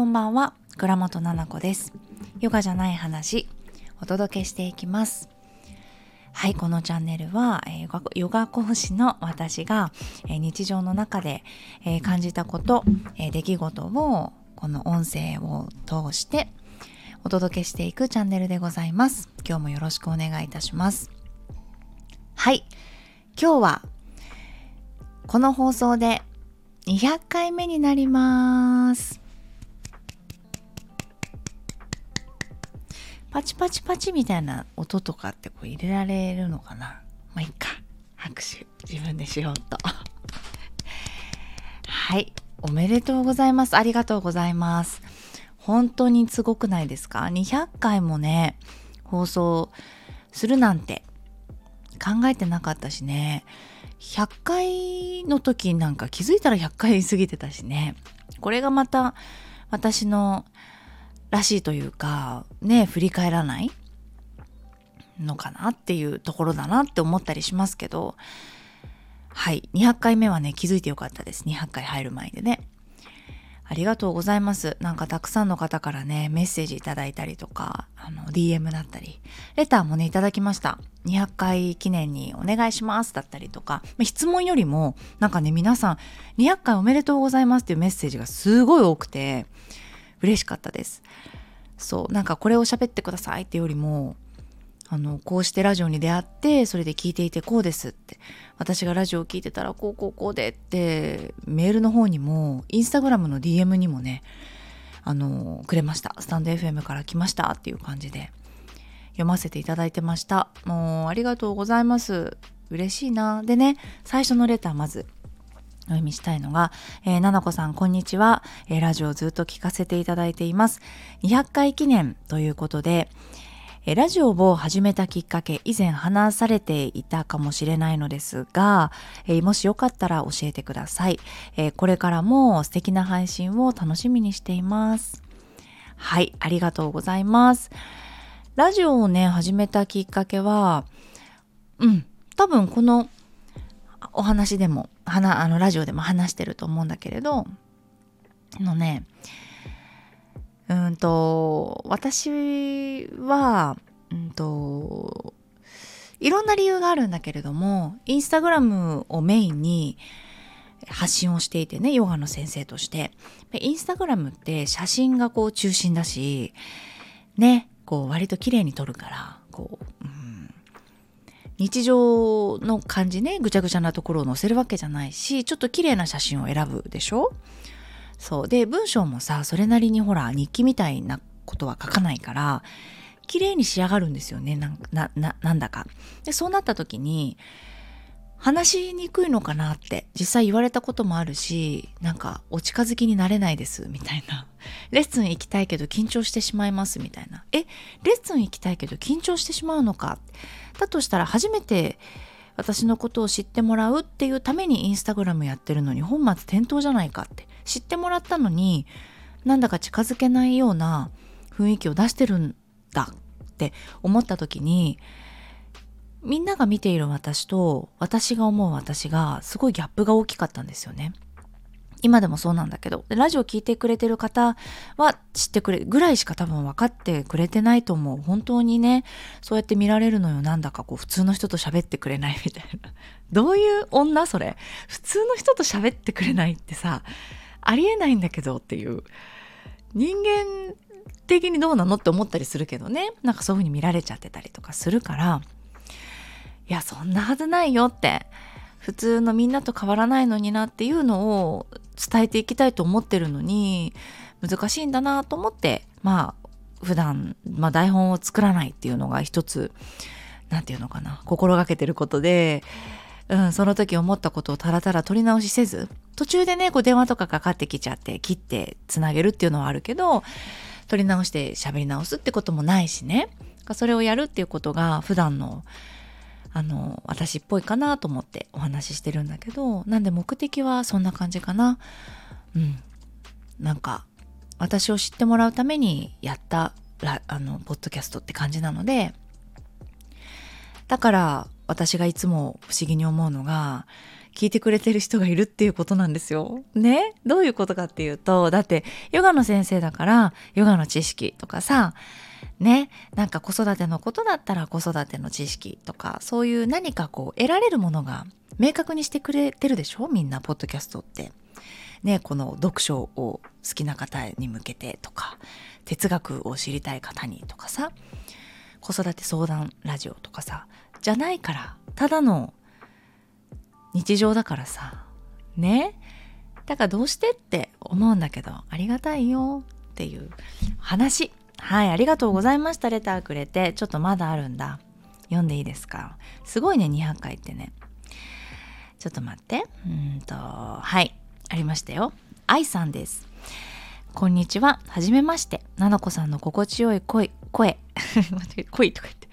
こんばんは。倉本々子です。ヨガじゃない話お届けしていきます。はいこのチャンネルは、えー、ヨガ講師の私が、えー、日常の中で、えー、感じたこと、え出来事をこの音声を通してお届けしていくチャンネルでございます。今日もよろしくお願いいたします。はい。今日はこの放送で200回目になります。パチパチパチみたいな音とかってこう入れられるのかな？まあいいか。拍手。自分でしようと。はい。おめでとうございます。ありがとうございます。本当にすごくないですか？200回もね放送するなんて考えてなかったしね。100回の時なんか気づいたら100回過ぎてたしね。これがまた私のらしいというかね振り返らないのかなっていうところだなって思ったりしますけどはい200回目はね気づいてよかったです200回入る前でねありがとうございます。なんかたくさんの方からね、メッセージいただいたりとか、あの、DM だったり、レターもね、いただきました。200回記念にお願いしますだったりとか、質問よりも、なんかね、皆さん、200回おめでとうございますっていうメッセージがすごい多くて、嬉しかったです。そう、なんかこれを喋ってくださいってよりも、あの、こうしてラジオに出会って、それで聞いていてこうですって、私がラジオを聞いてたらこうこうこうでって、メールの方にも、インスタグラムの DM にもね、あの、くれました。スタンド FM から来ましたっていう感じで、読ませていただいてました。もう、ありがとうございます。嬉しいな。でね、最初のレターまず、お読みしたいのが、えー、ななこさん、こんにちは、えー、ラジオをずっと聞かせていただいています。200回記念ということで、ラジオを始めたきっかけ以前話されていたかもしれないのですが、もしよかったら教えてください、これからも素敵な配信を楽しみにしています。はいありがとうございます。ラジオをね始めたきっかけはうん多分このお話でもあのラジオでも話してると思うんだけれどのねうんと私はうんといろんな理由があるんだけれどもインスタグラムをメインに発信をしていてねヨガの先生として。インスタグラムって写真がこう中心だしねこう割と綺麗に撮るからこう、うん、日常の感じねぐちゃぐちゃなところを載せるわけじゃないしちょっと綺麗な写真を選ぶでしょ？そう。で、文章もさ、それなりにほら、日記みたいなことは書かないから、綺麗に仕上がるんですよね。な、んだか。で、そうなった時に、話しにくいのかなって実際言われたこともあるし、なんかお近づきになれないですみたいな。レッスン行きたいけど緊張してしまいますみたいな。え、レッスン行きたいけど緊張してしまうのかだとしたら初めて私のことを知ってもらうっていうためにインスタグラムやってるのに本末転倒じゃないかって知ってもらったのになんだか近づけないような雰囲気を出してるんだって思った時にみんなが見ている私と私が思う私がすごいギャップが大きかったんですよね。今でもそうなんだけどラジオ聞いてくれてる方は知ってくれぐらいしか多分分かってくれてないと思う。本当にねそうやって見られるのよ。なんだかこう普通の人と喋ってくれないみたいな。どういう女それ？普通の人と喋ってくれないってさありえないんだけどっていう。人間的にどうなのって思ったりするけどね。なんかそういう風に見られちゃってたりとかするから。いやそんなはずないよって普通のみんなと変わらないのになっていうのを伝えていきたいと思ってるのに難しいんだなと思ってまあ普段、まあ、台本を作らないっていうのが一つ何て言うのかな心がけてることでうん、その時思ったことをたらたら取り直しせず、途中でね、こう電話とかかかってきちゃって、切ってつなげるっていうのはあるけど、取り直して喋り直すってこともないしね。それをやるっていうことが普段の、あの、私っぽいかなと思ってお話ししてるんだけど、なんで目的はそんな感じかな。うん。なんか、私を知ってもらうためにやったあの、ポッドキャストって感じなので、だから私がいつも不思議に思うのが聞いてくれてる人がいるっていうことなんですよ。ね？どういうことかっていうと、だってヨガの先生だからヨガの知識とかさ、ね、なんか子育てのことだったら子育ての知識とか、そういう何かこう得られるものが明確にしてくれてるでしょ？みんな、ポッドキャストって。ね、この読書を好きな方に向けてとか、哲学を知りたい方にとかさ、子育て相談ラジオとかさ、じゃないから、ただの日常だからさ、ね？だからどうしてって思うんだけど、ありがたいよっていう話。はい、ありがとうございました。レターくれて。ちょっとまだあるんだ。読んでいいですか？すごいね、200回ってね。ちょっと待って。うんと、はい、ありましたよ。愛さんです。こんにちは。はじめまして。ななこさんの心地よい声、声、声とか言って。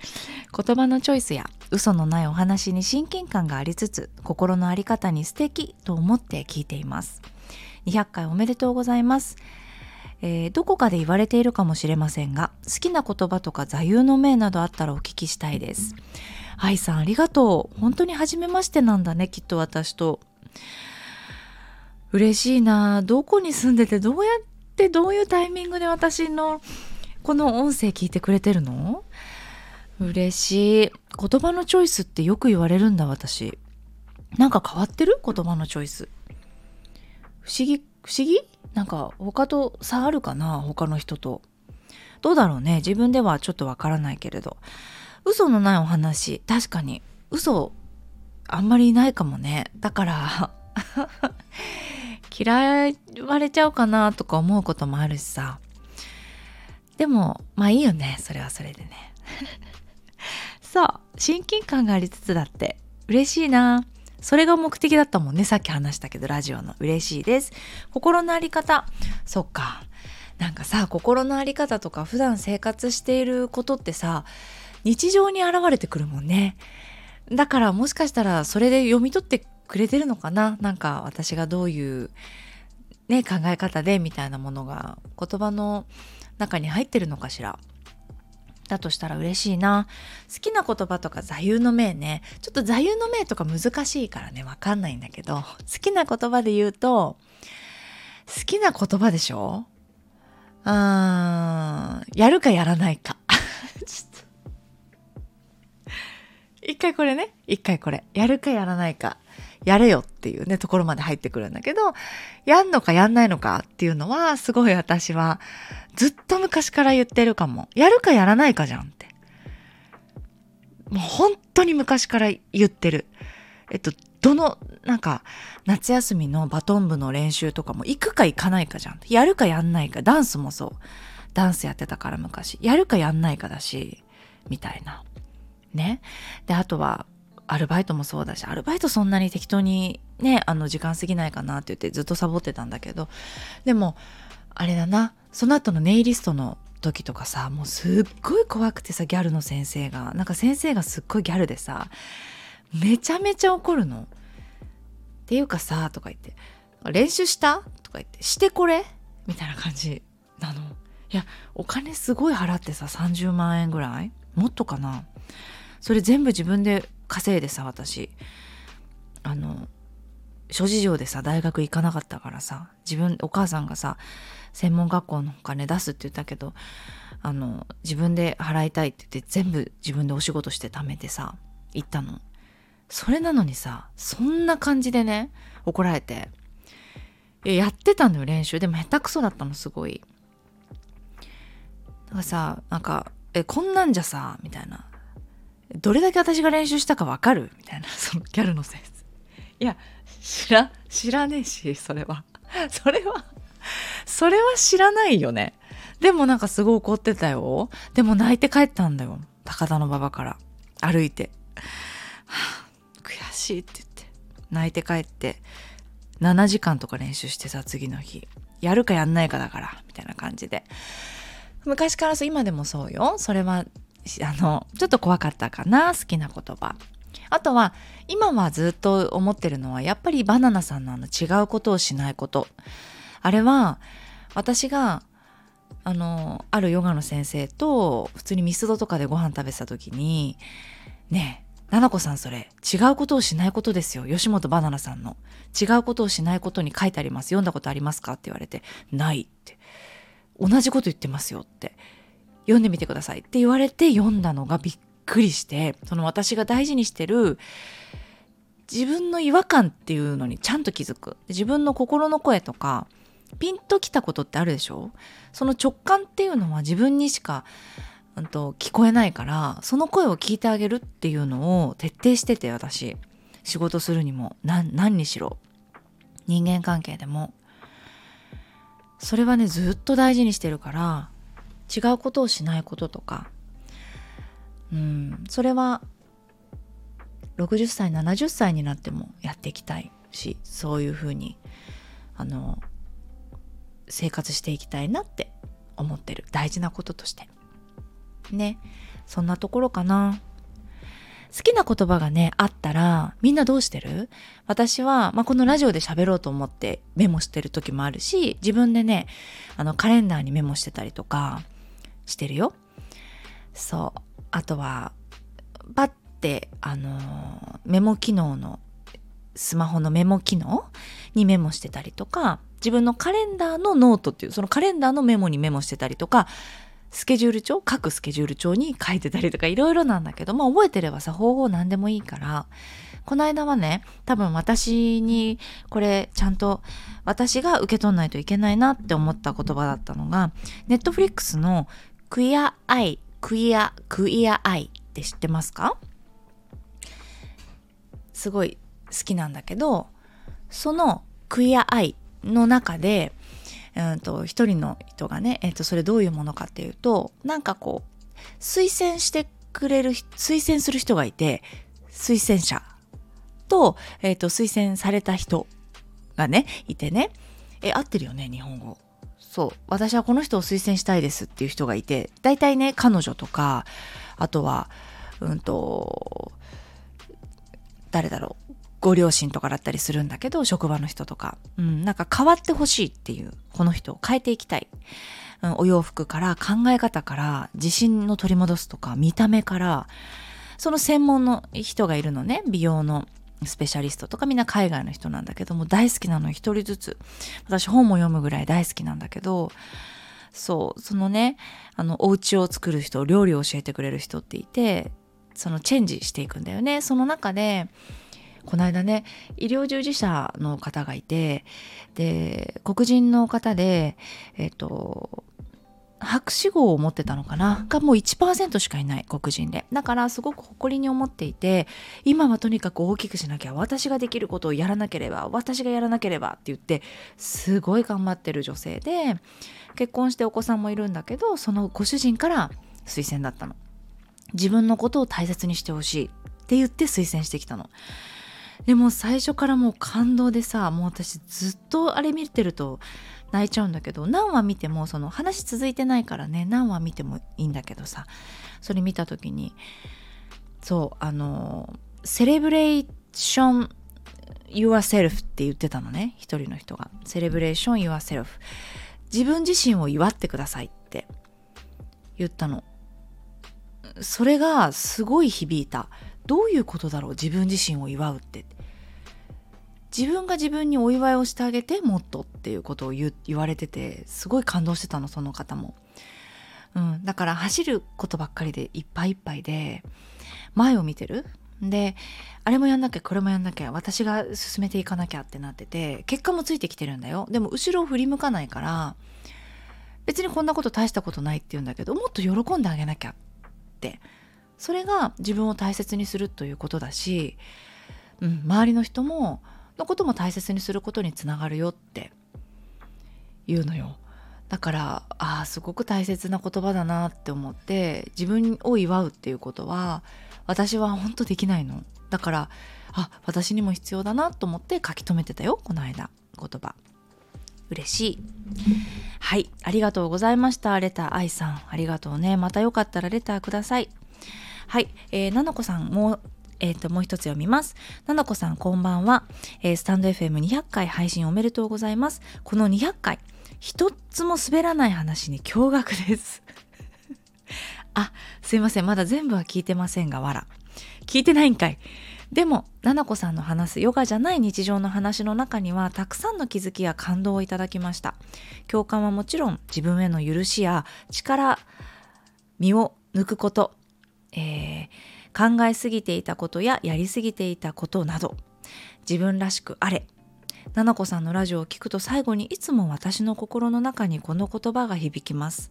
言葉のチョイスや嘘のないお話に親近感がありつつ、心のあり方に素敵と思って聞いています。200回おめでとうございます。えー、どこかで言われているかもしれませんが好きな言葉とか座右の銘などあったらお聞きしたいです。愛さんありがとう。本当に初めましてなんだねきっと私と。嬉しいな。どこに住んでてどうやってどういうタイミングで私のこの音声聞いてくれてるの？嬉しい。言葉のチョイスってよく言われるんだ私。なんか変わってる？言葉のチョイス。不思議不思議？なんか他と差あるかな他の人と。どうだろうね自分ではちょっとわからないけれど。嘘のないお話確かに嘘あんまりないかもね。だから 嫌われちゃうかなとか思うこともあるしさ。でもまあいいよねそれはそれでね。そう親近感がありつつだって嬉しいな。それが目的だったもんね。さっき話したけど、ラジオの嬉しいです。心のあり方。そっか。なんかさ、心のあり方とか普段生活していることってさ、日常に現れてくるもんね。だからもしかしたらそれで読み取ってくれてるのかな？なんか私がどういうね、考え方でみたいなものが言葉の中に入ってるのかしら。だとしたら嬉しいな。好きな言葉とか座右の銘ね。ちょっと座右の銘とか難しいからね、わかんないんだけど、好きな言葉で言うと、好きな言葉でしょ？うーん、やるかやらないか。一回これね、一回これ。やるかやらないか。やれよっていうね、ところまで入ってくるんだけど、やんのかやんないのかっていうのは、すごい私はずっと昔から言ってるかも。やるかやらないかじゃんって。もう本当に昔から言ってる。えっと、どの、なんか、夏休みのバトン部の練習とかも行くか行かないかじゃん。やるかやんないか。ダンスもそう。ダンスやってたから昔。やるかやんないかだし、みたいな。ね。で、あとは、アルバイトもそうだし、アルバイトそんなに適当にね、あの時間過ぎないかなって言ってずっとサボってたんだけど、でも、あれだな、その後のネイリストの時とかさ、もうすっごい怖くてさ、ギャルの先生が、なんか先生がすっごいギャルでさ、めちゃめちゃ怒るの。っていうかさ、とか言って、練習した？とか言って、してこれ？みたいな感じ。なの。いや、お金すごい払ってさ、30万円ぐらい？もっとかな。それ全部自分で稼いでさ私。あの諸事情でさ大学行かなかったからさ自分お母さんがさ専門学校のお金出すって言ったけどあの自分で払いたいって言って全部自分でお仕事して貯めてさ行ったの。それなのにさそんな感じでね怒られて。やってたのよ練習。でも下手くそだったのすごい。だからさなんかえこんなんじゃさみたいな。どれだけ私が練習したかわかる？みたいな、そのギャルのセンス。いや、知ら、知らねえし、それは。それは、それは知らないよね。でもなんかすごい怒ってたよ。でも泣いて帰ったんだよ。高田の馬場から。歩いて。はあ、悔しいって言って。泣いて帰って。7時間とか練習してさ、次の日。やるかやんないかだから、みたいな感じで。昔からそう、今でもそうよ。それはあの、ちょっと怖かったかな、好きな言葉。あとは、今はずっと思ってるのは、やっぱりバナナさんのあの違うことをしないこと。あれは、私が、あの、あるヨガの先生と、普通にミスドとかでご飯食べてた時に、ねななこさんそれ違うことをしないことですよ。吉本バナナさんの。違うことをしないことに書いてあります。読んだことありますか？って言われてないって。同じこと言ってますよって。読んでみてくださいって言われて読んだのがびっくりしてその私が大事にしてる自分の違和感っていうのにちゃんと気づく。自分の心の声とかピンときたことってあるでしょ？その直感っていうのは自分にしか、うん、と聞こえないからその声を聞いてあげるっていうのを徹底してて私。仕事するにも何何にしろ。人間関係でも。それはねずっと大事にしてるから違うことをしないこととか。うん。それは60歳70歳になってもやっていきたいしそういうふうにあの生活していきたいなって思ってる。大事なこととして。ね。そんなところかな。好きな言葉がねあったらみんなどうしてる？私は、まあ、このラジオで喋ろうと思ってメモしてる時もあるし自分でねあのカレンダーにメモしてたりとかしてるよ。そう。あとはパッてあのメモ機能のスマホのメモ機能にメモしてたりとか自分のカレンダーのノートっていうそのカレンダーのメモにメモしてたりとかスケジュール帳各スケジュール帳に書いてたりとかいろいろなんだけどまあ覚えてればさ方法何でもいいからこの間はね多分私にこれちゃんと私が受け取んないといけないなって思った言葉だったのが Netflix の Queer Eye Queer Queer Eye って知ってますか？すごい好きなんだけどそのクイアアイの中でうんと一人の人がね、えー、とそれどういうものかっていうとなんかこう推薦してくれる推薦する人がいて推薦者と,、えー、と推薦された人がねいてね。え合ってるよね日本語。そう私はこの人を推薦したいですっていう人がいて大体ね彼女とかあとはうんと誰だろうご両親とかだったりするんだけど職場の人とか、うん、なんか変わってほしいっていうこの人を変えていきたい、うん、お洋服から考え方から自信の取り戻すとか見た目からその専門の人がいるのね美容の。スペシャリストとかみんな海外の人なんだけども大好きなの一人ずつ。私本も読むぐらい大好きなんだけどそうそのねあのお家を作る人料理を教えてくれる人っていてそのチェンジしていくんだよね。その中でこの間ね医療従事者の方がいてで黒人の方でえっ、と博士号を持ってたのかな？がもう1%しかいない黒人で。だからすごく誇りに思っていて今はとにかく大きくしなきゃ私ができることをやらなければ私がやらなければって言ってすごい頑張ってる女性で結婚してお子さんもいるんだけどそのご主人から推薦だったの。自分のことを大切にしてほしいって言って推薦してきたの。でも最初からもう感動でさもう私ずっとあれ見てると泣いちゃうんだけど何話見てもその話続いてないからね何話見てもいいんだけどさそれ見た時にそうあのセレブレーション yourself って言ってたのね一人の人が。セレブレーション yourself 自分自身を祝ってくださいって言ったの。それがすごい響いた。どういうことだろう自分自身を祝うって。自分が自分にお祝いをしてあげてもっとっていうことを言われててすごい感動してたのその方も、うん、だから走ることばっかりでいっぱいいっぱいで前を見てる。であれもやんなきゃこれもやんなきゃ私が進めていかなきゃってなってて結果もついてきてるんだよ。でも後ろを振り向かないから別にこんなこと大したことないって言うんだけどもっと喜んであげなきゃって。それが自分を大切にするということだし、うん、周りの人ものことも大切にすることにつながるよって言うのよ。だからああすごく大切な言葉だなって思って自分を祝うっていうことは私は本当できないの。だからあ私にも必要だなと思って書き留めてたよこの間言葉。嬉しい。はいありがとうございましたレター愛さん。ありがとうね。またよかったらレターください。はい、えー、ななこさんもうえっ、ー、と、もう一つ読みます。ななこさん、こんばんは。えー、スタンド FM200 回配信おめでとうございます。この200回、一つも滑らない話に驚愕です。あ、すいません。まだ全部は聞いてませんが、わら。聞いてないんかいでもななこさんの話すヨガじゃない日常の話の中にはたくさんの気づきや感動をいただきました共感はもちろん自分への許しや力身を抜くこと、えー、考えすぎていたことややりすぎていたことなど自分らしくあれななこさんのラジオを聞くと最後にいつも私の心の中にこの言葉が響きます。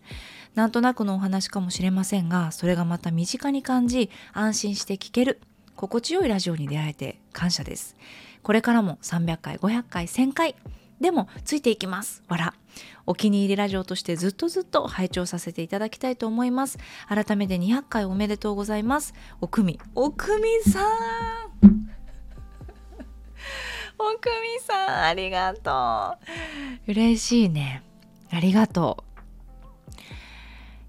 なんとなくのお話かもしれませんが、それがまた身近に感じ、安心して聞ける。心地よいラジオに出会えて感謝です。これからも300回、500回、1000回でもついていきます。わら。お気に入りラジオとしてずっとずっと拝聴させていただきたいと思います。改めて200回おめでとうございます。おくみ。おくみさん おくみさん、ありがとう。嬉しいね。ありがとう。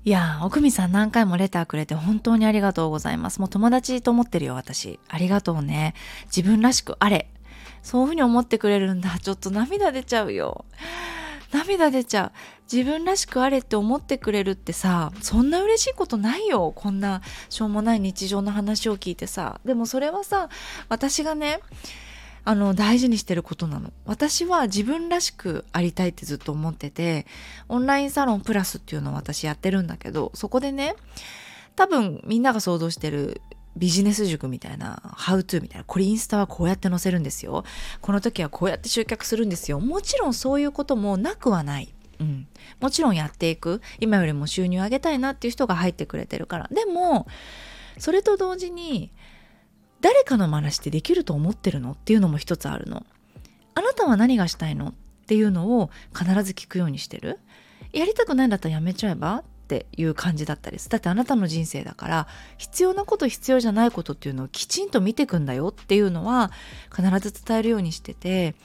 いや奥美さん何回もレターくれて本当にありがとうございます。もう友達と思ってるよ、私。ありがとうね。自分らしくあれ。そういうふうに思ってくれるんだ。ちょっと涙出ちゃうよ。涙出ちゃう。自分らしくあれって思ってくれるってさ、そんな嬉しいことないよ。こんなしょうもない日常の話を聞いてさ。でもそれはさ、私がね、あの大事にしてることなの私は自分らしくありたいってずっと思っててオンラインサロンプラスっていうのを私やってるんだけどそこでね多分みんなが想像してるビジネス塾みたいな、ハウトゥーみたいな、これインスタはこうやって載せるんですよ。この時はこうやって集客するんですよ。もちろんそういうこともなくはない。うん。もちろんやっていく。今よりも収入上げたいなっていう人が入ってくれてるから。でも、それと同時に、誰かの話ってできると思ってるのっていうのも一つあるの。あなたは何がしたいのっていうのを必ず聞くようにしてる。やりたくないんだったらやめちゃえばっていう感じだったりです。だってあなたの人生だから必要なこと必要じゃないことっていうのをきちんと見てくんだよっていうのは必ず伝えるようにしてて、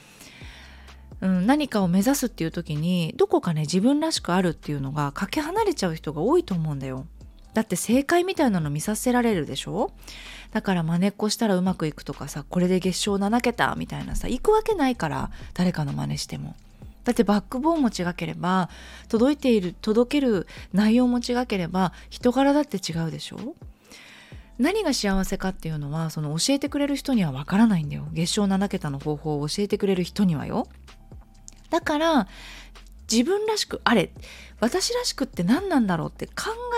うん、何かを目指すっていう時にどこかね自分らしくあるっていうのがかけ離れちゃう人が多いと思うんだよ。だって正解みたいなの見させられるでしょ？だから真似っこしたらうまくいくとかさこれで月賞7桁みたいなさ行くわけないから誰かの真似してもだってバックボーンも違ければ届いている届ける内容も違ければ人柄だって違うでしょ？何が幸せかっていうのはその教えてくれる人にはわからないんだよ。月賞7桁の方法を教えてくれる人にはよ。だから自分らしくあれ私らしくって何なんだろうって考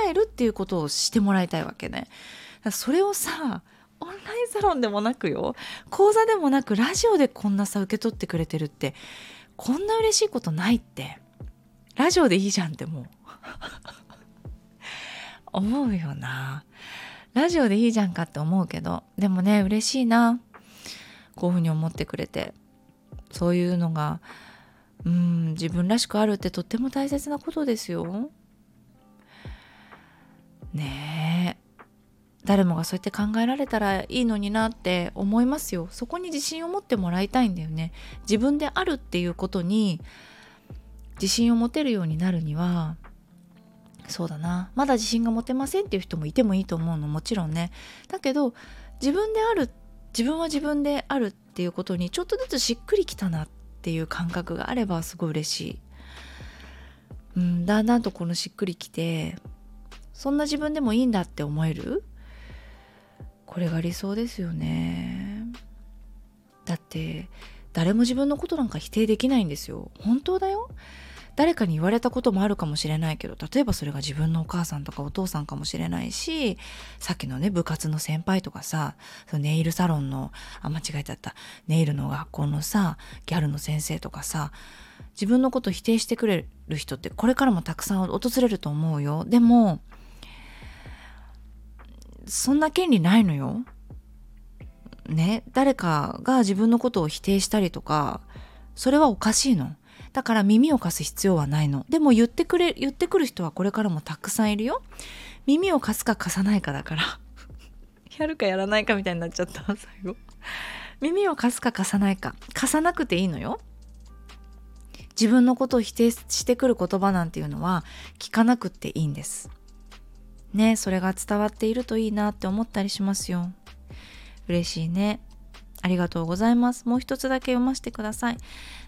えるっていうことをしてもらいたいわけね。それをさオンラインサロンでもなくよ。講座でもなくラジオでこんなさ受け取ってくれてるってこんな嬉しいことないってラジオでいいじゃんってもう。思うよな。ラジオでいいじゃんかって思うけどでもね嬉しいな。こういうふうに思ってくれて。そういうのがうん自分らしくあるってとっても大切なことですよ。ねえ。誰もがそうやって考えられたらいいのになって思いますよ。そこに自信を持ってもらいたいんだよね。自分であるっていうことに自信を持てるようになるにはそうだなまだ自信が持てませんっていう人もいてもいいと思うのもちろんねだけど自分である自分は自分であるっていうことにちょっとずつしっくりきたなっていう感覚があればすごい嬉しい。うん、だんだんとこのしっくりきてそんな自分でもいいんだって思えるこれが理想ですよね。だって誰も自分のことなんか否定できないんですよ。本当だよ。誰かに言われたこともあるかもしれないけど例えばそれが自分のお母さんとかお父さんかもしれないしさっきのね部活の先輩とかさそのネイルサロンのあ間違えちゃったネイルの学校のさギャルの先生とかさ自分のこと否定してくれる人ってこれからもたくさん訪れると思うよでもそんな権利ないのよね誰かが自分のことを否定したりとかそれはおかしいのだから耳を貸す必要はないの。でも言ってくれ、言ってくる人はこれからもたくさんいるよ。耳を貸すか貸さないかだから。やるかやらないかみたいになっちゃった、最後。耳を貸すか貸さないか。貸さなくていいのよ。自分のことを否定してくる言葉なんていうのは聞かなくっていいんです。ねそれが伝わっているといいなって思ったりしますよ。嬉しいね。ありがとうございます。もう一つだけ読ませてください。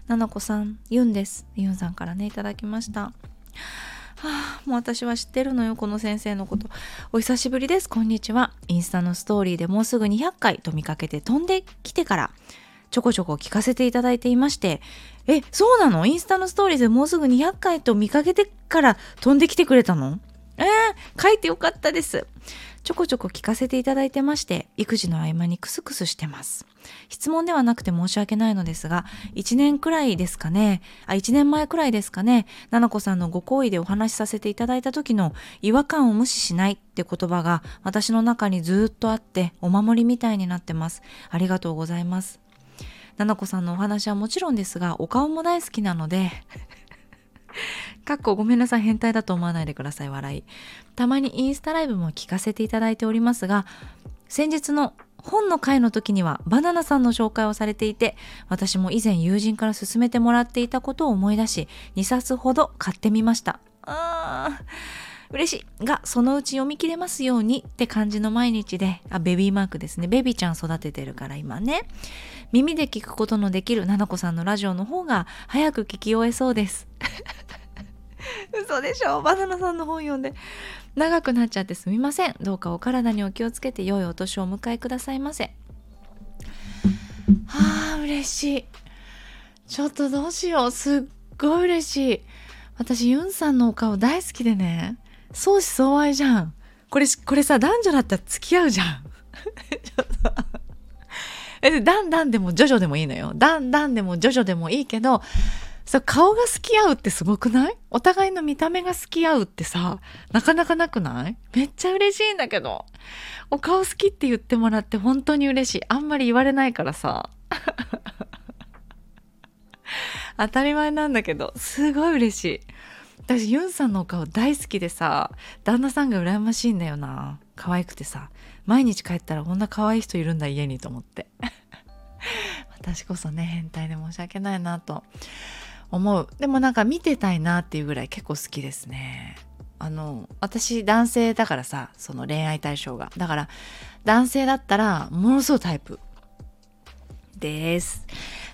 ななこさん、ユンです。ユンさんからね、いただきました。はあ、もう私は知ってるのよ、この先生のこと。お久しぶりです。こんにちは。インスタのストーリーでもうすぐ200回と見かけて飛んできてから、ちょこちょこ聞かせていただいていまして、え、そうなの？インスタのストーリーでもうすぐ200回と見かけてから飛んできてくれたの？えー、書いてよかったです。ちょこちょこ聞かせていただいてまして、育児の合間にクスクスしてます。質問ではなくて申し訳ないのですが、1年くらいですかね、あ、1年前くらいですかね、ななこさんのご好意でお話しさせていただいた時の違和感を無視しないって言葉が私の中にずっとあってお守りみたいになってます。ありがとうございます。ななこさんのお話はもちろんですが、お顔も大好きなので かっこごめんなさい変態だと思わないでください笑い。たまにインスタライブも聞かせていただいておりますが先日の本の会の時にはバナナさんの紹介をされていて私も以前友人から勧めてもらっていたことを思い出し2冊ほど買ってみました。あー嬉しい。がそのうち読み切れますようにって感じの毎日であベビーマークですね。ベビーちゃん育ててるから今ね。耳で聞くことのできるななこさんのラジオの方が早く聞き終えそうです。嘘でしょ？バナナさんの本読んで。長くなっちゃってすみません。どうかお体にお気をつけて良いお年をお迎えくださいませ。はあ嬉しい。ちょっとどうしよう。すっごい嬉しい。私ユンさんのお顔大好きでね。相思相愛じゃん。これこれさ男女だったら付き合うじゃん。ちょっと。えだんだんでもジョジョでもいいのよ。だんだんでもジョジョでもいいけどそう、顔が好き合うってすごくない？お互いの見た目が好き合うってさ、なかなかなくない？めっちゃ嬉しいんだけど。お顔好きって言ってもらって本当に嬉しい。あんまり言われないからさ。当たり前なんだけど、すごい嬉しい。私、ユンさんのお顔大好きでさ、旦那さんが羨ましいんだよな。可愛くてさ、毎日帰ったらこんな可愛い人いるんだ家にと思って。私こそね、変態で申し訳ないなと思う。でもなんか見てたいなっていうぐらい結構好きですね。あの私男性だからさその恋愛対象が。だから男性だったらものすごいタイプ。です。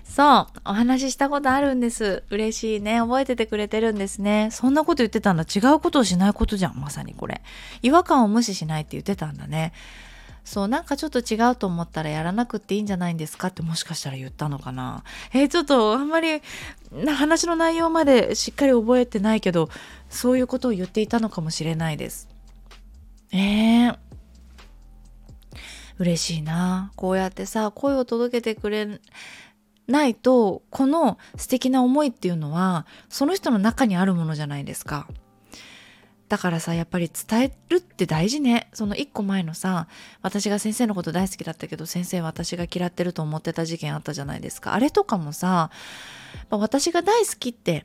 そうお話ししたことあるんです。嬉しいね。覚えててくれてるんですね。そんなこと言ってたんだ。違うことをしないことじゃん。まさにこれ。違和感を無視しないって言ってたんだね。そうなんかちょっと違うと思ったらやらなくっていいんじゃないんですかってもしかしたら言ったのかな。えー、ちょっとあんまり話の内容までしっかり覚えてないけどそういうことを言っていたのかもしれないです。えー、嬉しいな。こうやってさ声を届けてくれないとこの素敵な思いっていうのはその人の中にあるものじゃないですか。だからさやっぱり伝えるって大事ね。その1個前のさ私が先生のこと大好きだったけど先生私が嫌ってると思ってた事件あったじゃないですか。あれとかもさ私が大好きって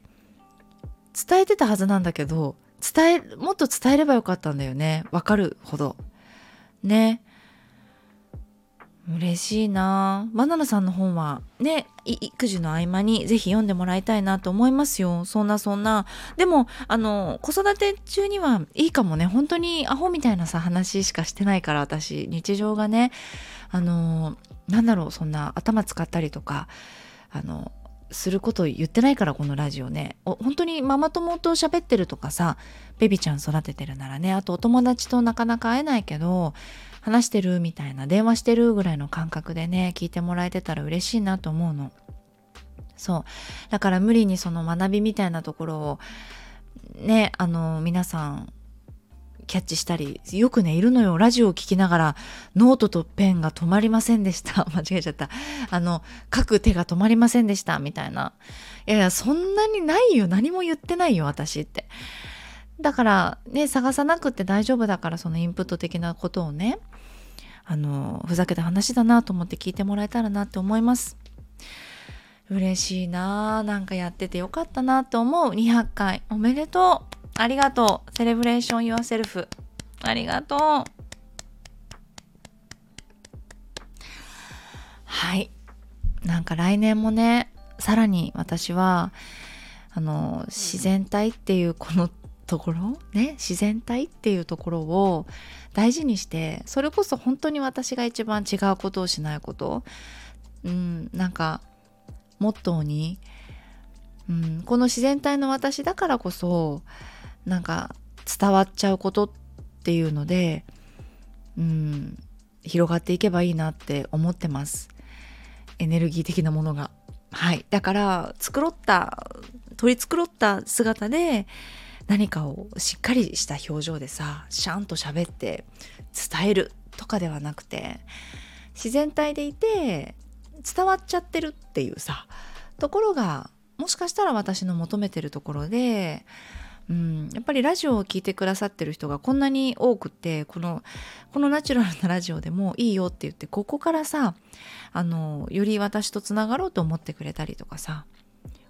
伝えてたはずなんだけど伝えもっと伝えればよかったんだよね。わかるほど。ね。嬉しいな。バナナさんの本はね育児の合間にぜひ読んでもらいたいなと思いますよ。そんなそんな。でもあの子育て中にはいいかもね。本当にアホみたいなさ話しかしてないから私。日常がね。あのなんだろうそんな頭使ったりとかあのすること言ってないからこのラジオね。本当にママ友と喋ってるとかさベビちゃん育ててるならね。あとお友達となかなか会えないけど話してるみたいな電話してるぐらいの感覚でね聞いてもらえてたら嬉しいなと思うの。そう。だから無理にその学びみたいなところをねあの皆さんキャッチしたりよくねいるのよ。ラジオを聴きながらノートとペンが止まりませんでした。間違えちゃった。あの書く手が止まりませんでした。みたいな。いやいやそんなにないよ。何も言ってないよ私って。だからね探さなくて大丈夫だからそのインプット的なことをね。あのふざけた話だなと思って聞いてもらえたらなって思います。嬉しいななんかやっててよかったなと思う。200回おめでとう。ありがとう。 Celebration yourself。ありがとう。はい。なんか来年もねさらに私はあの自然体っていうこのところね自然体っていうところを大事にしてそれこそ本当に私が一番違うことをしないこと。うんなんかモットーに、うん、この自然体の私だからこそなんか伝わっちゃうことっていうのでうん広がっていけばいいなって思ってます。エネルギー的なものが。はい。だから繕った取り繕った姿で何かをしっかりした表情でさシャンと喋って伝えるとかではなくて自然体でいて伝わっちゃってるっていうさところがもしかしたら私の求めてるところでうん、やっぱりラジオを聴いてくださってる人がこんなに多くてこのこのナチュラルなラジオでもいいよって言ってここからさあのより私とつながろうと思ってくれたりとかさ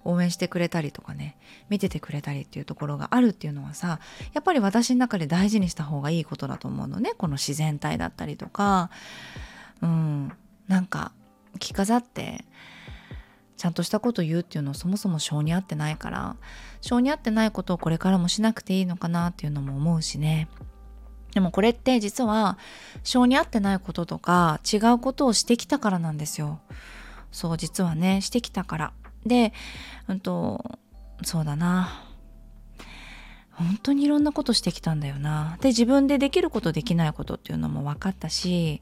応援してくれたりとかね見ててくれたりっていうところがあるっていうのはさやっぱり私の中で大事にした方がいいことだと思うのね。この自然体だったりとか。うん。なんか着飾ってちゃんとしたこと言うっていうのをそもそも性に合ってないから性に合ってないことをこれからもしなくていいのかなっていうのも思うしね。でもこれって実は性に合ってないこととか違うことをしてきたからなんですよ。そう実はねしてきたから。でうんとそうだな。本当にいろんなことしてきたんだよな。で自分でできることできないことっていうのも分かったし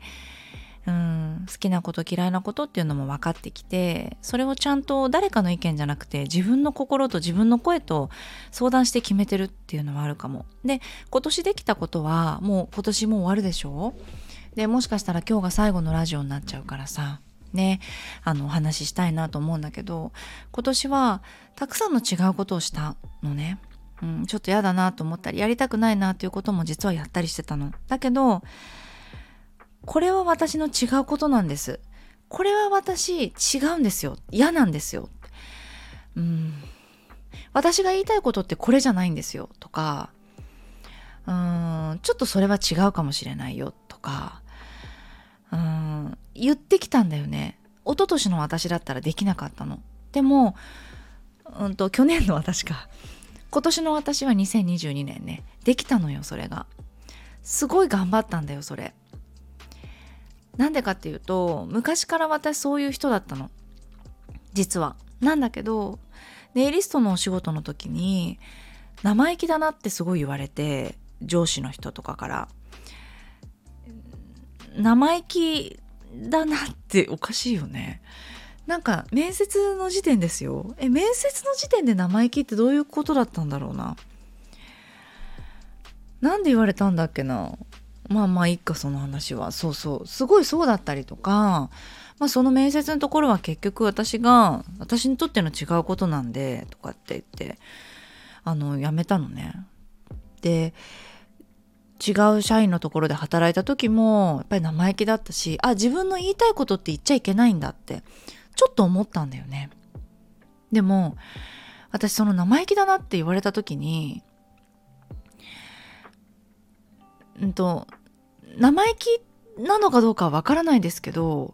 うん好きなこと嫌いなことっていうのも分かってきてそれをちゃんと誰かの意見じゃなくて自分の心と自分の声と相談して決めてるっていうのはあるかも。で今年できたことはもう今年もう終わるでしょ？でもしかしたら今日が最後のラジオになっちゃうからさ。ねあのお話ししたいなと思うんだけど今年はたくさんの違うことをしたのね。うん、ちょっと嫌だなと思ったりやりたくないなっていうことも実はやったりしてたの。だけどこれは私の違うことなんです。これは私違うんですよ。嫌なんですよ。うん。私が言いたいことってこれじゃないんですよ。とか、うん、ちょっとそれは違うかもしれないよ。とか、うん、言ってきたんだよね。一昨年の私だったらできなかったの。でも、うんと、去年の私か。今年の私は2022年ね。できたのよ、それが。すごい頑張ったんだよ、それ。なんでかっていうと昔から私そういう人だったの実はなんだけどネイリストのお仕事の時に生意気だなってすごい言われて上司の人とかから生意気だなっておかしいよね。なんか面接の時点ですよ。え面接の時点で生意気ってどういうことだったんだろうな。なんで言われたんだっけな。まあまあいっかその話は。そうそう。すごいそうだったりとか、まあ、その面接のところは結局私が私にとっての違うことなんでとかって言ってあの辞めたのね。で違う社員のところで働いた時もやっぱり生意気だったしあ自分の言いたいことって言っちゃいけないんだってちょっと思ったんだよね。でも私その生意気だなって言われた時にうんと生意気なのかどうかはわからないですけど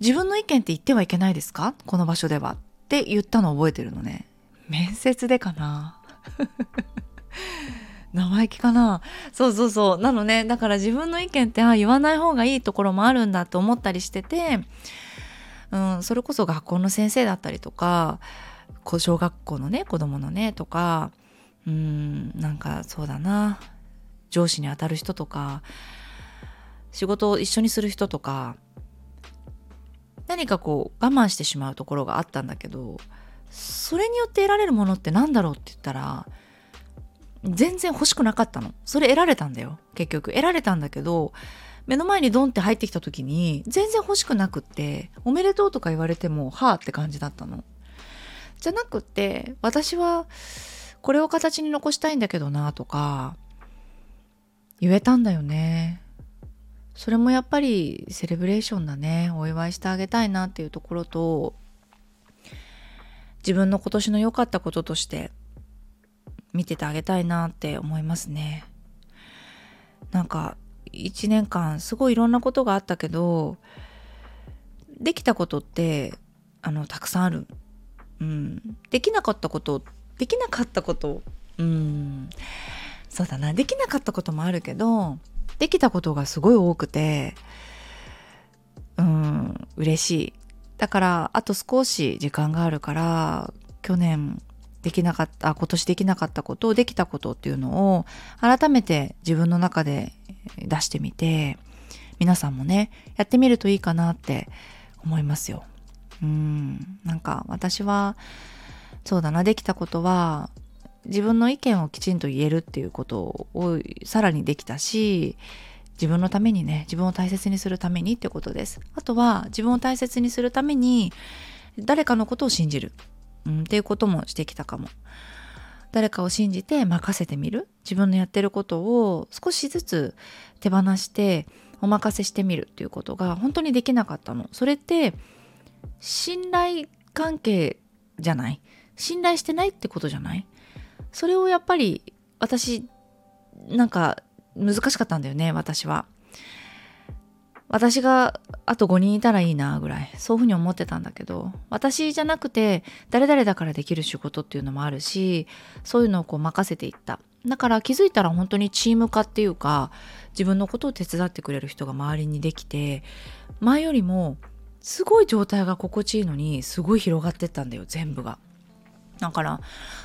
自分の意見って言ってはいけないですか？この場所では。って言ったのを覚えてるのね。面接でかな。生意気かな。そうそうそう。なのねだから自分の意見ってあ言わない方がいいところもあるんだって思ったりしてて、うん、それこそ学校の先生だったりとか小学校のね子供のねとかうんなんかそうだな。上司にあたる人とか仕事を一緒にする人とか何かこう我慢してしまうところがあったんだけどそれによって得られるものって何だろうって言ったら全然欲しくなかったの。それ得られたんだよ。結局。得られたんだけど目の前にドンって入ってきた時に全然欲しくなくっておめでとうとか言われてもはあって感じだったの。じゃなくって私はこれを形に残したいんだけどなとか言えたんだよね。それもやっぱりセレブレーションだね。お祝いしてあげたいなっていうところと自分の今年の良かったこととして見ててあげたいなって思いますね。なんか1年間すごいいろんなことがあったけどできたことってあのたくさんある、うん、できなかったことできなかったことうん。そうだな。できなかったこともあるけどできたことがすごい多くてうん。嬉しい。だからあと少し時間があるから去年できなかった今年できなかったことをできたことっていうのを改めて自分の中で出してみて皆さんもねやってみるといいかなって思いますよ。うん。なんか私はそうだなできたことは自分の意見をきちんと言えるっていうことをさらにできたし自分のためにね自分を大切にするためにってことです。あとは自分を大切にするために誰かのことを信じる、うん、っていうこともしてきたかも。誰かを信じて任せてみる。自分のやってることを少しずつ手放してお任せしてみるっていうことが本当にできなかったの。それって信頼関係じゃない。信頼してないってことじゃない。それをやっぱり私なんか難しかったんだよね私は。私があと5人いたらいいなぐらいそういうふうに思ってたんだけど私じゃなくて誰々だからできる仕事っていうのもあるしそういうのをこう任せていっただから気づいたら本当にチーム化っていうか自分のことを手伝ってくれる人が周りにできて前よりもすごい状態が心地いいのにすごい広がってったんだよ全部が。だから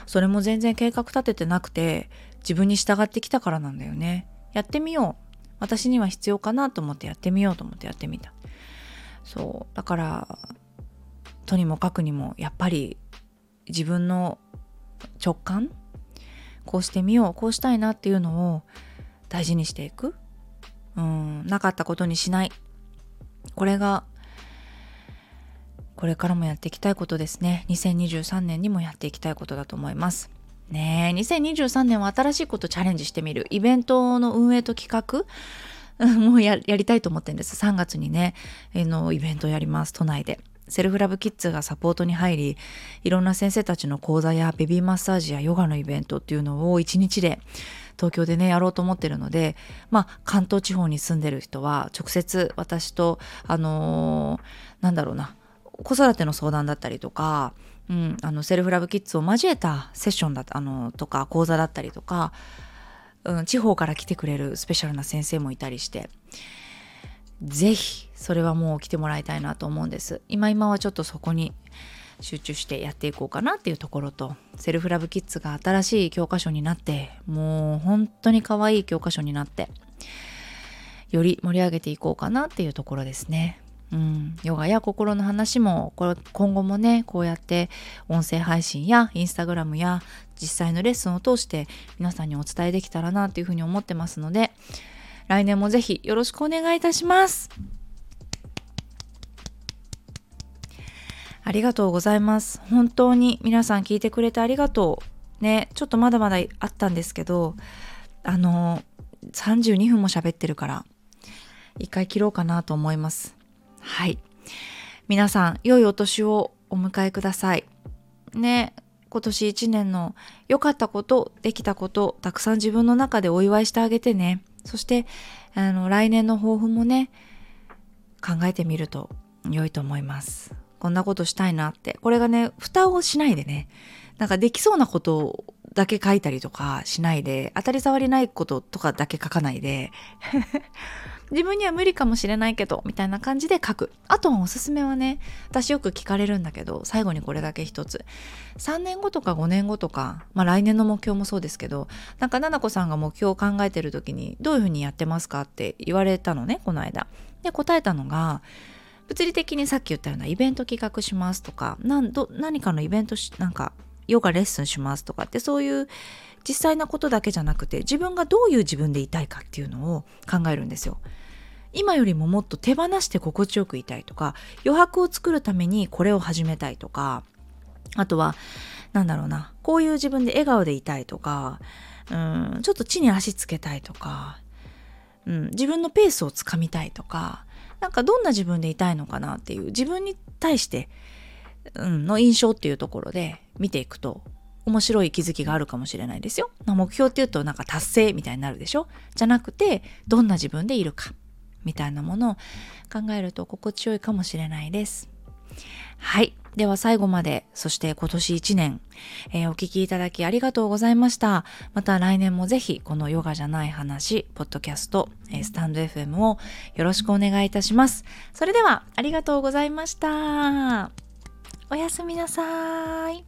それも全然計画立ててなくて自分に従ってきたからなんだよね。やってみよう。私には必要かなと思ってやってみようと思ってやってみた。そうだからとにもかくにもやっぱり自分の直感こうしてみようこうしたいなっていうのを大事にしていくうんなかったことにしないこれがこれからもやっていきたいことですね。2023年にもやっていきたいことだと思います。ねえ、2023年は新しいことチャレンジしてみる。イベントの運営と企画？もうやりたいと思ってるんです。3月にね、えのイベントやります、都内で。セルフラブキッズがサポートに入り、いろんな先生たちの講座やベビーマッサージやヨガのイベントっていうのを1日で東京でね、やろうと思ってるので、まあ、関東地方に住んでる人は直接私と、あのー、なんだろうな、子育ての相談だったりとか、うん、あのセルフラブキッズを交えたセッションだあのとか講座だったりとか、うん、地方から来てくれるスペシャルな先生もいたりして是非それはもう来てもらいたいなと思うんです。今今はちょっとそこに集中してやっていこうかなっていうところとセルフラブキッズが新しい教科書になってもう本当に可愛い教科書になってより盛り上げていこうかなっていうところですね。うん、ヨガや心の話もこれ今後もねこうやって音声配信やインスタグラムや実際のレッスンを通して皆さんにお伝えできたらなというふうに思ってますので来年もぜひよろしくお願いいたします。ありがとうございます。本当に皆さん聞いてくれてありがとう。ねちょっとまだまだあったんですけどあの32分も喋ってるから一回切ろうかなと思います。はい。皆さん、良いお年をお迎えください。ね、今年一年の良かったこと、できたこと、たくさん自分の中でお祝いしてあげてね。そして、あの、来年の抱負もね、考えてみると良いと思います。こんなことしたいなって。これがね、蓋をしないでね、なんかできそうなことだけ書いたりとかしないで、当たり障りないこととかだけ書かないで、自分には無理かもしれないけどみたいな感じで書く。あとはおすすめはね私よく聞かれるんだけど最後にこれだけ一つ。3年後とか5年後とかまあ来年の目標もそうですけどなんか奈々子さんが目標を考えてる時にどういうふうにやってますかって言われたのねこの間。で答えたのが物理的にさっき言ったようなイベント企画しますとか何ど何かのイベントしなんかヨガレッスンしますとかってそういう実際なことだけじゃなくて自分がどういう自分でいたいかっていうのを考えるんですよ。今よりももっと手放して心地よくいたいとか余白を作るためにこれを始めたいとかあとはなんだろうなこういう自分で笑顔でいたいとかうんちょっと地に足つけたいとか、うん、自分のペースをつかみたいとかなんかどんな自分でいたいのかなっていう自分に対して、うん、の印象っていうところで見ていくと面白い気づきがあるかもしれないですよ。目標っていうとなんか達成みたいになるでしょ？じゃなくてどんな自分でいるか。みたいなものを考えると心地よいかもしれないです。はい。では最後まで、そして今年1年、えー、お聞きいただきありがとうございました。また来年もぜひこのヨガじゃない話、ポッドキャスト、えー、スタンド FM をよろしくお願いいたします。それではありがとうございました。おやすみなさい。